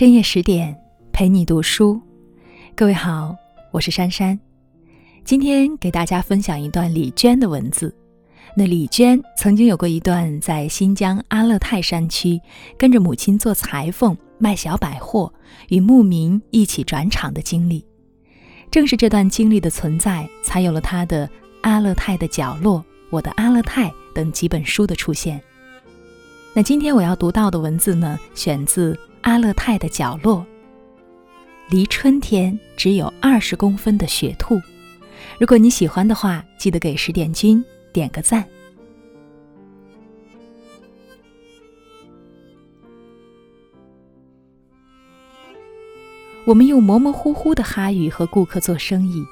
深夜十点，陪你读书。各位好，我是珊珊。今天给大家分享一段李娟的文字。那李娟曾经有过一段在新疆阿勒泰山区，跟着母亲做裁缝、卖小百货，与牧民一起转场的经历。正是这段经历的存在，才有了她的《阿勒泰的角落》《我的阿勒泰》等几本书的出现。那今天我要读到的文字呢，选自《阿勒泰的角落》。离春天只有二十公分的雪兔，如果你喜欢的话，记得给十点君点个赞。我们用模模糊糊的哈语和顾客做生意，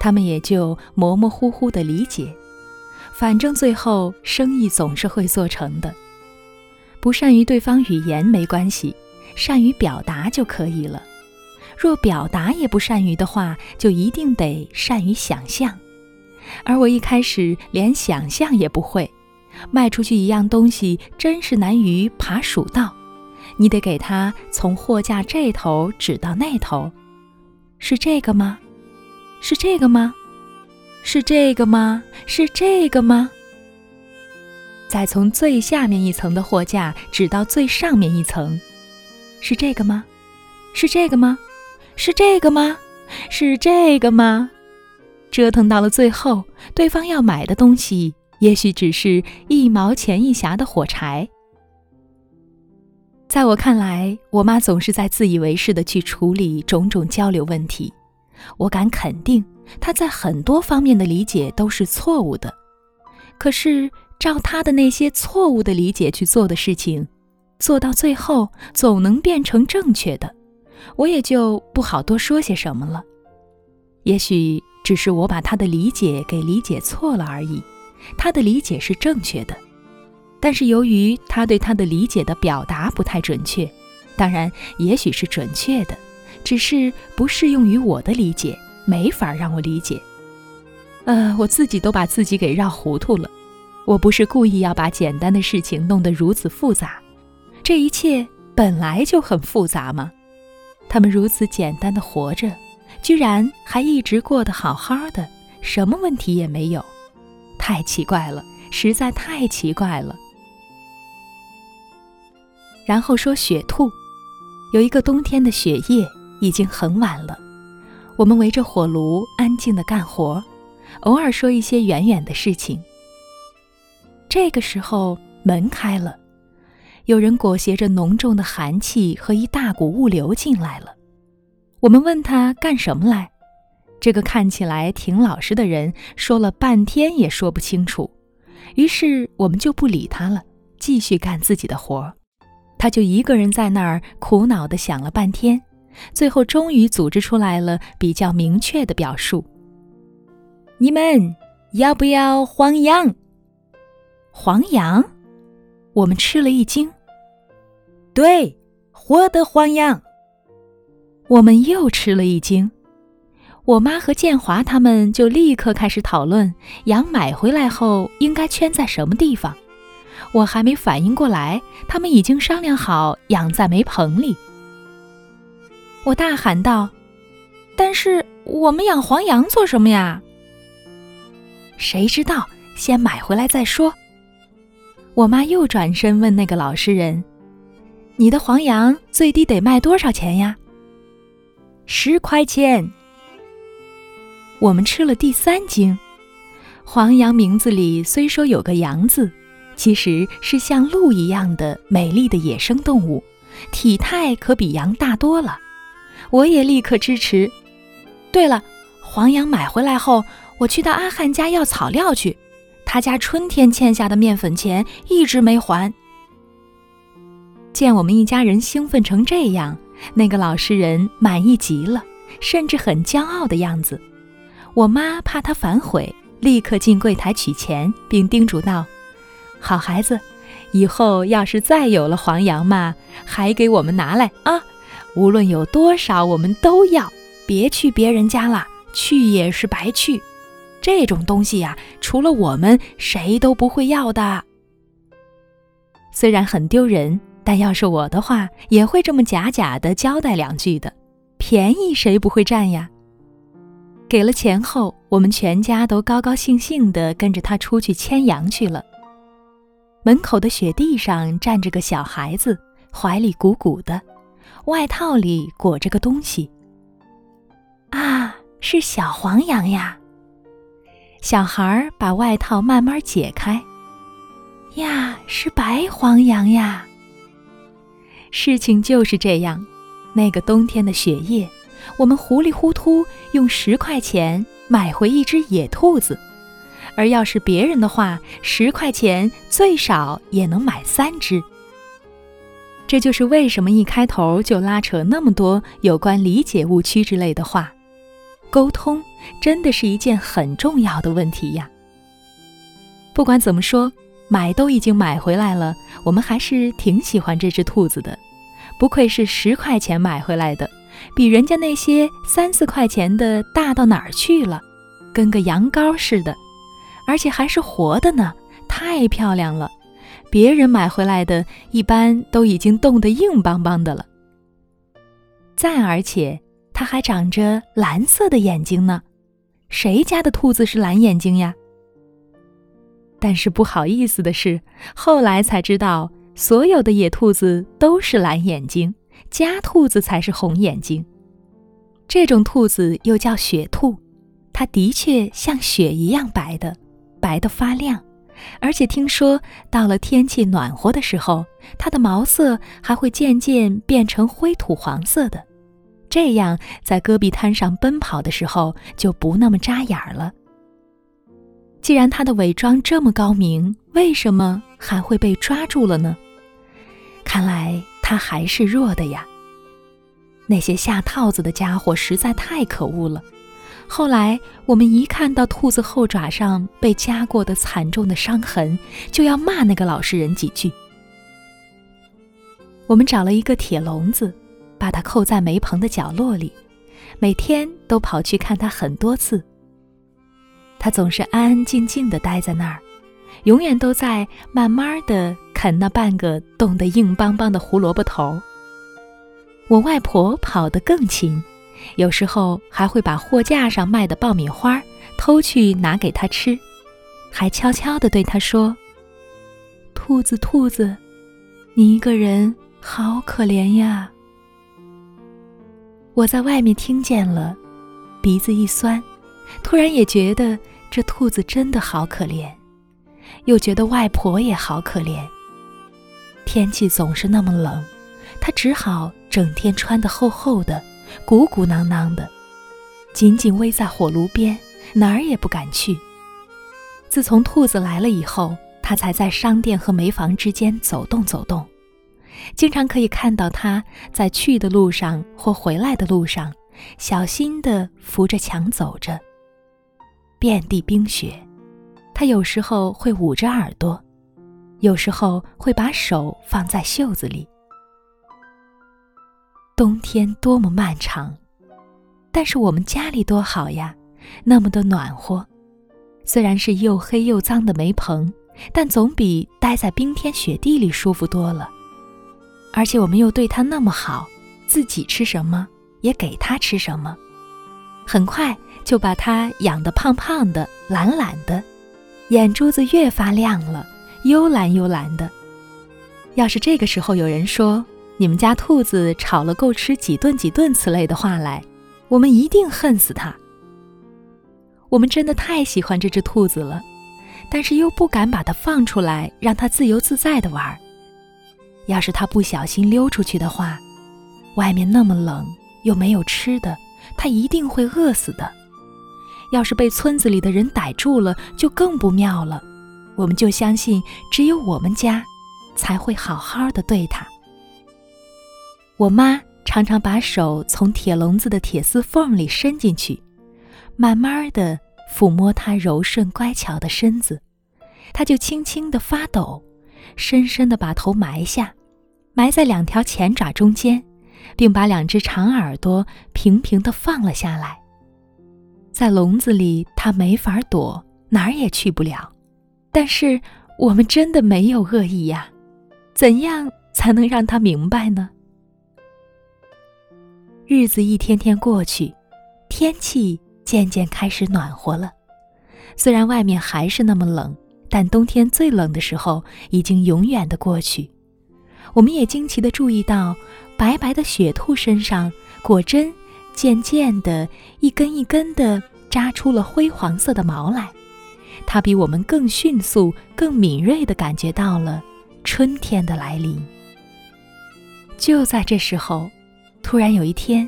他们也就模模糊糊的理解。反正最后生意总是会做成的。不善于对方语言没关系，善于表达就可以了。若表达也不善于的话，就一定得善于想象。而我一开始连想象也不会，卖出去一样东西真是难于爬蜀道。你得给他从货架这头指到那头，是这个吗？是这个吗？是这个吗？是这个吗？再从最下面一层的货架指到最上面一层，是这个吗？是这个吗？是这个吗？是这个吗？折腾到了最后，对方要买的东西也许只是一毛钱一匣的火柴。在我看来，我妈总是在自以为是的去处理种种交流问题，我敢肯定，她在很多方面的理解都是错误的。可是。照她的那些错误的理解去做的事情，做到最后总能变成正确的，我也就不好多说些什么了。也许只是我把他的理解给理解错了而已，他的理解是正确的，但是由于他对他的理解的表达不太准确，当然也许是准确的，只是不适用于我的理解，没法让我理解。呃，我自己都把自己给绕糊涂了。我不是故意要把简单的事情弄得如此复杂，这一切本来就很复杂嘛。他们如此简单的活着，居然还一直过得好好的，什么问题也没有，太奇怪了，实在太奇怪了。然后说雪兔，有一个冬天的雪夜，已经很晚了，我们围着火炉安静的干活，偶尔说一些远远的事情。这个时候，门开了，有人裹挟着浓重的寒气和一大股物流进来了。我们问他干什么来，这个看起来挺老实的人说了半天也说不清楚。于是我们就不理他了，继续干自己的活儿。他就一个人在那儿苦恼地想了半天，最后终于组织出来了比较明确的表述：“你们要不要黄羊？”黄羊，我们吃了一惊。对，活的黄羊。我们又吃了一惊。我妈和建华他们就立刻开始讨论羊买回来后应该圈在什么地方。我还没反应过来，他们已经商量好养在煤棚里。我大喊道：“但是我们养黄羊做什么呀？”谁知道？先买回来再说。我妈又转身问那个老实人：“你的黄羊最低得卖多少钱呀？”十块钱。我们吃了第三惊。黄羊名字里虽说有个“羊”字，其实是像鹿一样的美丽的野生动物，体态可比羊大多了。我也立刻支持。对了，黄羊买回来后，我去到阿汉家要草料去。他家春天欠下的面粉钱一直没还。见我们一家人兴奋成这样，那个老实人满意极了，甚至很骄傲的样子。我妈怕他反悔，立刻进柜台取钱，并叮嘱道：“好孩子，以后要是再有了黄羊嘛，还给我们拿来啊！无论有多少，我们都要。别去别人家了，去也是白去。”这种东西呀，除了我们，谁都不会要的。虽然很丢人，但要是我的话，也会这么假假的交代两句的。便宜谁不会占呀？给了钱后，我们全家都高高兴兴的跟着他出去牵羊去了。门口的雪地上站着个小孩子，怀里鼓鼓的，外套里裹着个东西。啊，是小黄羊呀！小孩把外套慢慢解开。呀，是白黄羊呀！事情就是这样。那个冬天的雪夜，我们糊里糊涂用十块钱买回一只野兔子，而要是别人的话，十块钱最少也能买三只。这就是为什么一开头就拉扯那么多有关理解误区之类的话。沟通真的是一件很重要的问题呀。不管怎么说，买都已经买回来了，我们还是挺喜欢这只兔子的。不愧是十块钱买回来的，比人家那些三四块钱的大到哪儿去了，跟个羊羔似的，而且还是活的呢，太漂亮了。别人买回来的一般都已经冻得硬邦邦的了。再而且，它还长着蓝色的眼睛呢，谁家的兔子是蓝眼睛呀？但是不好意思的是，后来才知道。所有的野兔子都是蓝眼睛，家兔子才是红眼睛。这种兔子又叫雪兔，它的确像雪一样白的，白得发亮。而且听说到了天气暖和的时候，它的毛色还会渐渐变成灰土黄色的，这样在戈壁滩上奔跑的时候就不那么扎眼儿了。既然他的伪装这么高明，为什么还会被抓住了呢？看来他还是弱的呀。那些下套子的家伙实在太可恶了。后来我们一看到兔子后爪上被夹过的惨重的伤痕，就要骂那个老实人几句。我们找了一个铁笼子，把它扣在煤棚的角落里，每天都跑去看它很多次。它总是安安静静地待在那儿，永远都在慢慢地啃那半个冻得硬邦邦的胡萝卜头。我外婆跑得更勤，有时候还会把货架上卖的爆米花偷去拿给它吃，还悄悄地对它说：“兔子，兔子，你一个人好可怜呀。”我在外面听见了，鼻子一酸，突然也觉得。这兔子真的好可怜，又觉得外婆也好可怜。天气总是那么冷，它只好整天穿得厚厚的，鼓鼓囊囊的，紧紧偎在火炉边，哪儿也不敢去。自从兔子来了以后，它才在商店和煤房之间走动走动，经常可以看到他在去的路上或回来的路上，小心地扶着墙走着。遍地冰雪，他有时候会捂着耳朵，有时候会把手放在袖子里。冬天多么漫长，但是我们家里多好呀，那么的暖和。虽然是又黑又脏的煤棚，但总比待在冰天雪地里舒服多了。而且我们又对他那么好，自己吃什么也给他吃什么，很快。就把它养得胖胖的、懒懒的，眼珠子越发亮了，幽蓝幽蓝的。要是这个时候有人说你们家兔子吵了够吃几顿几顿此类的话来，我们一定恨死它。我们真的太喜欢这只兔子了，但是又不敢把它放出来，让它自由自在的玩儿。要是他不小心溜出去的话，外面那么冷，又没有吃的，他一定会饿死的。要是被村子里的人逮住了，就更不妙了。我们就相信，只有我们家才会好好的对他。我妈常常把手从铁笼子的铁丝缝里伸进去，慢慢的抚摸他柔顺乖巧的身子，他就轻轻的发抖，深深的把头埋下，埋在两条前爪中间，并把两只长耳朵平平的放了下来。在笼子里，它没法躲，哪儿也去不了。但是我们真的没有恶意呀，怎样才能让他明白呢？日子一天天过去，天气渐渐开始暖和了。虽然外面还是那么冷，但冬天最冷的时候已经永远的过去。我们也惊奇的注意到，白白的雪兔身上果真渐渐的一根一根的扎出了灰黄色的毛来。它比我们更迅速、更敏锐的感觉到了春天的来临。就在这时候，突然有一天，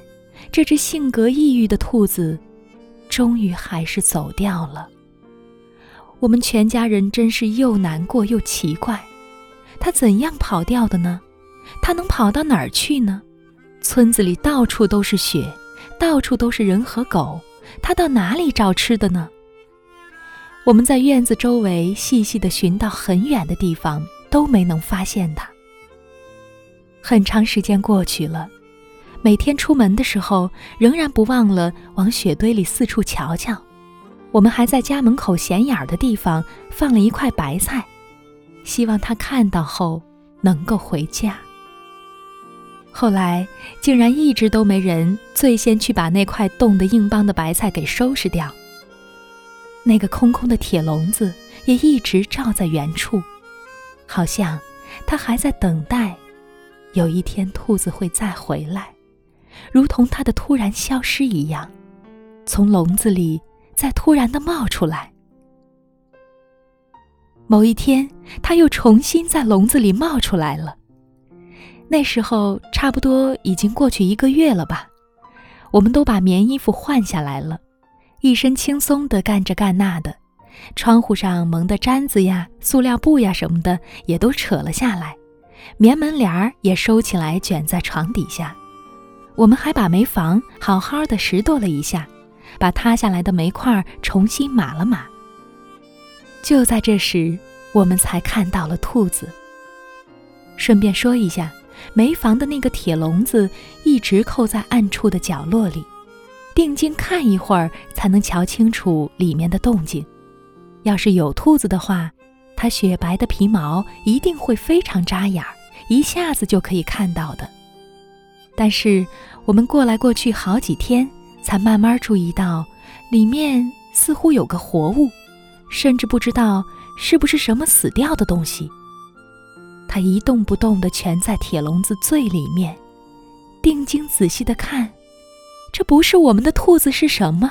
这只性格抑郁的兔子，终于还是走掉了。我们全家人真是又难过又奇怪，它怎样跑掉的呢？它能跑到哪儿去呢？村子里到处都是雪，到处都是人和狗，它到哪里找吃的呢？我们在院子周围细细的寻到很远的地方，都没能发现它。很长时间过去了，每天出门的时候，仍然不忘了往雪堆里四处瞧瞧。我们还在家门口显眼儿的地方放了一块白菜，希望他看到后能够回家。后来竟然一直都没人最先去把那块冻得硬邦的白菜给收拾掉。那个空空的铁笼子也一直罩在原处，好像他还在等待，有一天兔子会再回来，如同它的突然消失一样，从笼子里再突然的冒出来。某一天，它又重新在笼子里冒出来了。那时候差不多已经过去一个月了吧，我们都把棉衣服换下来了。一身轻松地干着干那的，窗户上蒙的毡子呀、塑料布呀什么的也都扯了下来，棉门帘儿也收起来卷在床底下。我们还把煤房好好的拾掇了一下，把塌下来的煤块重新码了码。就在这时，我们才看到了兔子。顺便说一下，煤房的那个铁笼子一直扣在暗处的角落里。定睛看一会儿，才能瞧清楚里面的动静。要是有兔子的话，它雪白的皮毛一定会非常扎眼儿，一下子就可以看到的。但是我们过来过去好几天，才慢慢注意到，里面似乎有个活物，甚至不知道是不是什么死掉的东西。它一动不动地蜷在铁笼子最里面，定睛仔细地看。这不是我们的兔子是什么？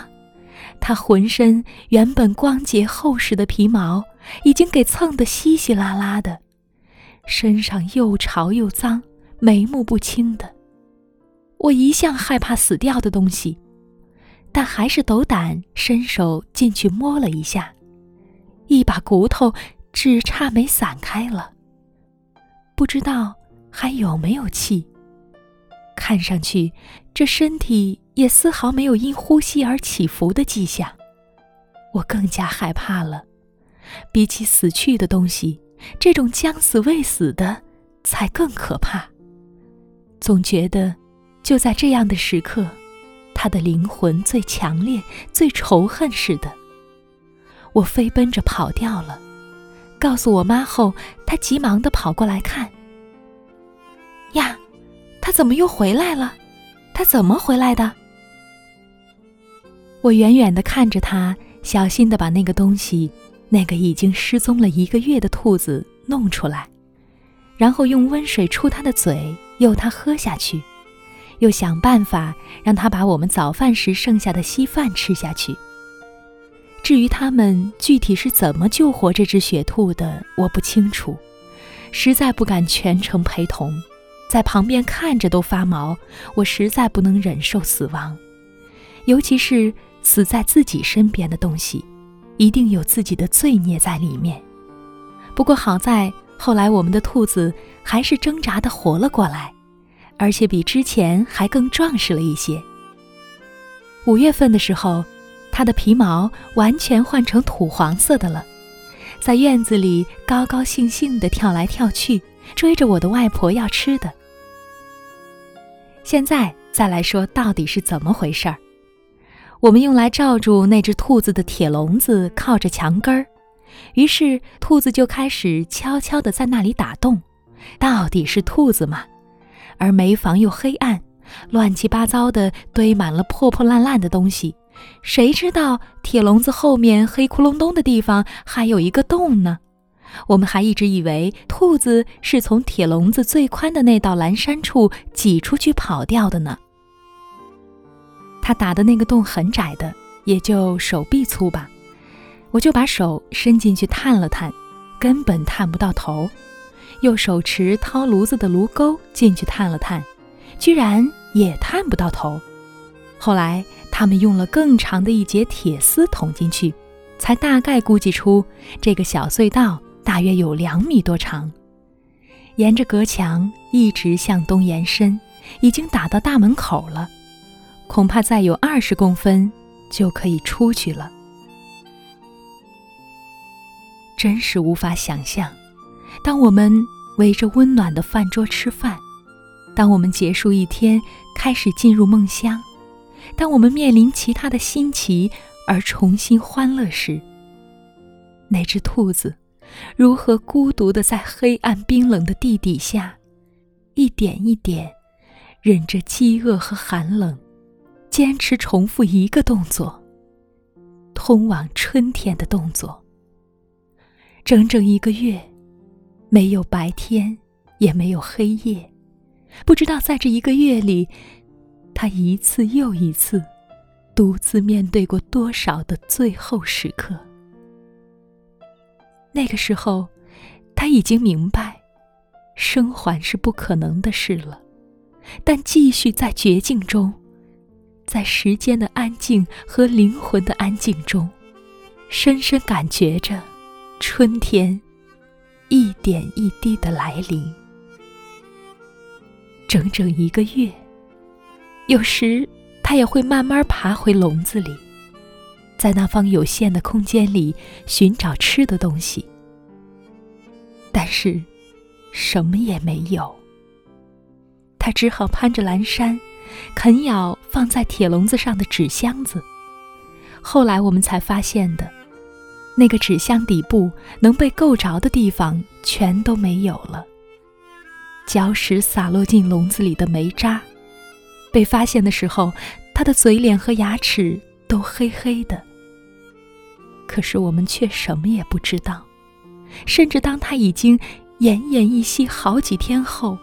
它浑身原本光洁厚实的皮毛已经给蹭得稀稀拉拉的，身上又潮又脏，眉目不清的。我一向害怕死掉的东西，但还是斗胆伸手进去摸了一下，一把骨头只差没散开了，不知道还有没有气。看上去，这身体也丝毫没有因呼吸而起伏的迹象，我更加害怕了。比起死去的东西，这种将死未死的才更可怕。总觉得，就在这样的时刻，他的灵魂最强烈、最仇恨似的。我飞奔着跑掉了，告诉我妈后，她急忙的跑过来看。呀！他怎么又回来了？他怎么回来的？我远远的看着他，小心的把那个东西，那个已经失踪了一个月的兔子弄出来，然后用温水出他的嘴，诱他喝下去，又想办法让他把我们早饭时剩下的稀饭吃下去。至于他们具体是怎么救活这只雪兔的，我不清楚，实在不敢全程陪同。在旁边看着都发毛，我实在不能忍受死亡，尤其是死在自己身边的东西，一定有自己的罪孽在里面。不过好在后来我们的兔子还是挣扎的活了过来，而且比之前还更壮实了一些。五月份的时候，它的皮毛完全换成土黄色的了，在院子里高高兴兴地跳来跳去，追着我的外婆要吃的。现在再来说，到底是怎么回事儿？我们用来罩住那只兔子的铁笼子靠着墙根儿，于是兔子就开始悄悄地在那里打洞，到底是兔子嘛。而煤房又黑暗，乱七八糟的堆满了破破烂烂的东西，谁知道铁笼子后面黑窟窿洞的地方还有一个洞呢？我们还一直以为兔子是从铁笼子最宽的那道栏山处挤出去跑掉的呢。它打的那个洞很窄的，也就手臂粗吧，我就把手伸进去探了探，根本探不到头。又手持掏炉子的炉钩进去探了探，居然也探不到头。后来他们用了更长的一节铁丝捅进去，才大概估计出这个小隧道大约有两米多长，沿着隔墙一直向东延伸，已经打到大门口了。恐怕再有二十公分就可以出去了。真是无法想象。当我们围着温暖的饭桌吃饭，当我们结束一天，开始进入梦乡，当我们面临其他的新奇而重新欢乐时，那只兔子如何孤独的在黑暗冰冷的地底下，一点一点忍着饥饿和寒冷，坚持重复一个动作——通往春天的动作，整整一个月。没有白天，也没有黑夜，不知道在这一个月里，他一次又一次，独自面对过多少的最后时刻。那个时候，他已经明白，生还是不可能的事了，但继续在绝境中，在时间的安静和灵魂的安静中，深深感觉着春天。一点一滴的来临，整整一个月。有时，它也会慢慢爬回笼子里，在那方有限的空间里寻找吃的东西。但是，什么也没有。它只好攀着栏山，啃咬放在铁笼子上的纸箱子。后来我们才发现的。那个纸箱底部能被够着的地方全都没有了。礁石洒落进笼子里的煤渣，被发现的时候，他的嘴脸和牙齿都黑黑的。可是我们却什么也不知道，甚至当他已经奄奄一息好几天后，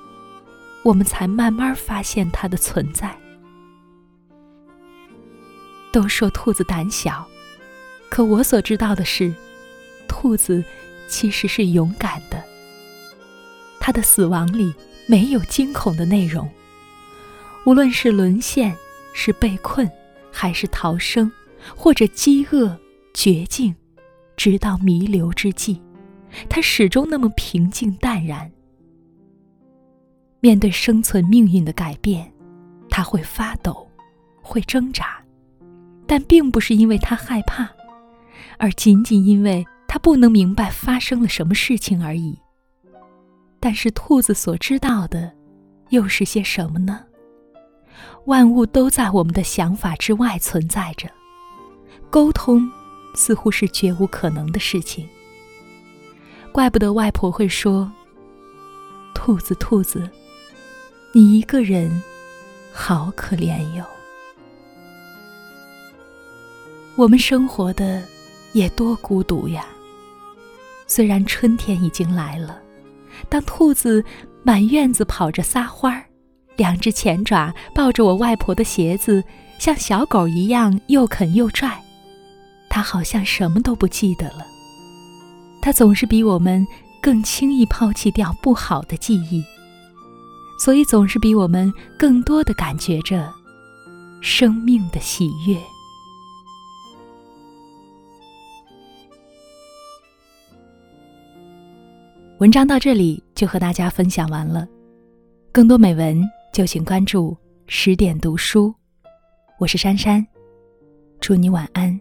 我们才慢慢发现他的存在。都说兔子胆小。可我所知道的是，兔子其实是勇敢的。它的死亡里没有惊恐的内容，无论是沦陷、是被困，还是逃生，或者饥饿、绝境，直到弥留之际，它始终那么平静淡然。面对生存命运的改变，它会发抖，会挣扎，但并不是因为它害怕。而仅仅因为他不能明白发生了什么事情而已。但是兔子所知道的，又是些什么呢？万物都在我们的想法之外存在着，沟通似乎是绝无可能的事情。怪不得外婆会说：“兔子，兔子，你一个人，好可怜哟。”我们生活的。也多孤独呀！虽然春天已经来了，当兔子满院子跑着撒欢儿，两只前爪抱着我外婆的鞋子，像小狗一样又啃又拽，它好像什么都不记得了。它总是比我们更轻易抛弃掉不好的记忆，所以总是比我们更多的感觉着生命的喜悦。文章到这里就和大家分享完了，更多美文就请关注十点读书，我是珊珊，祝你晚安。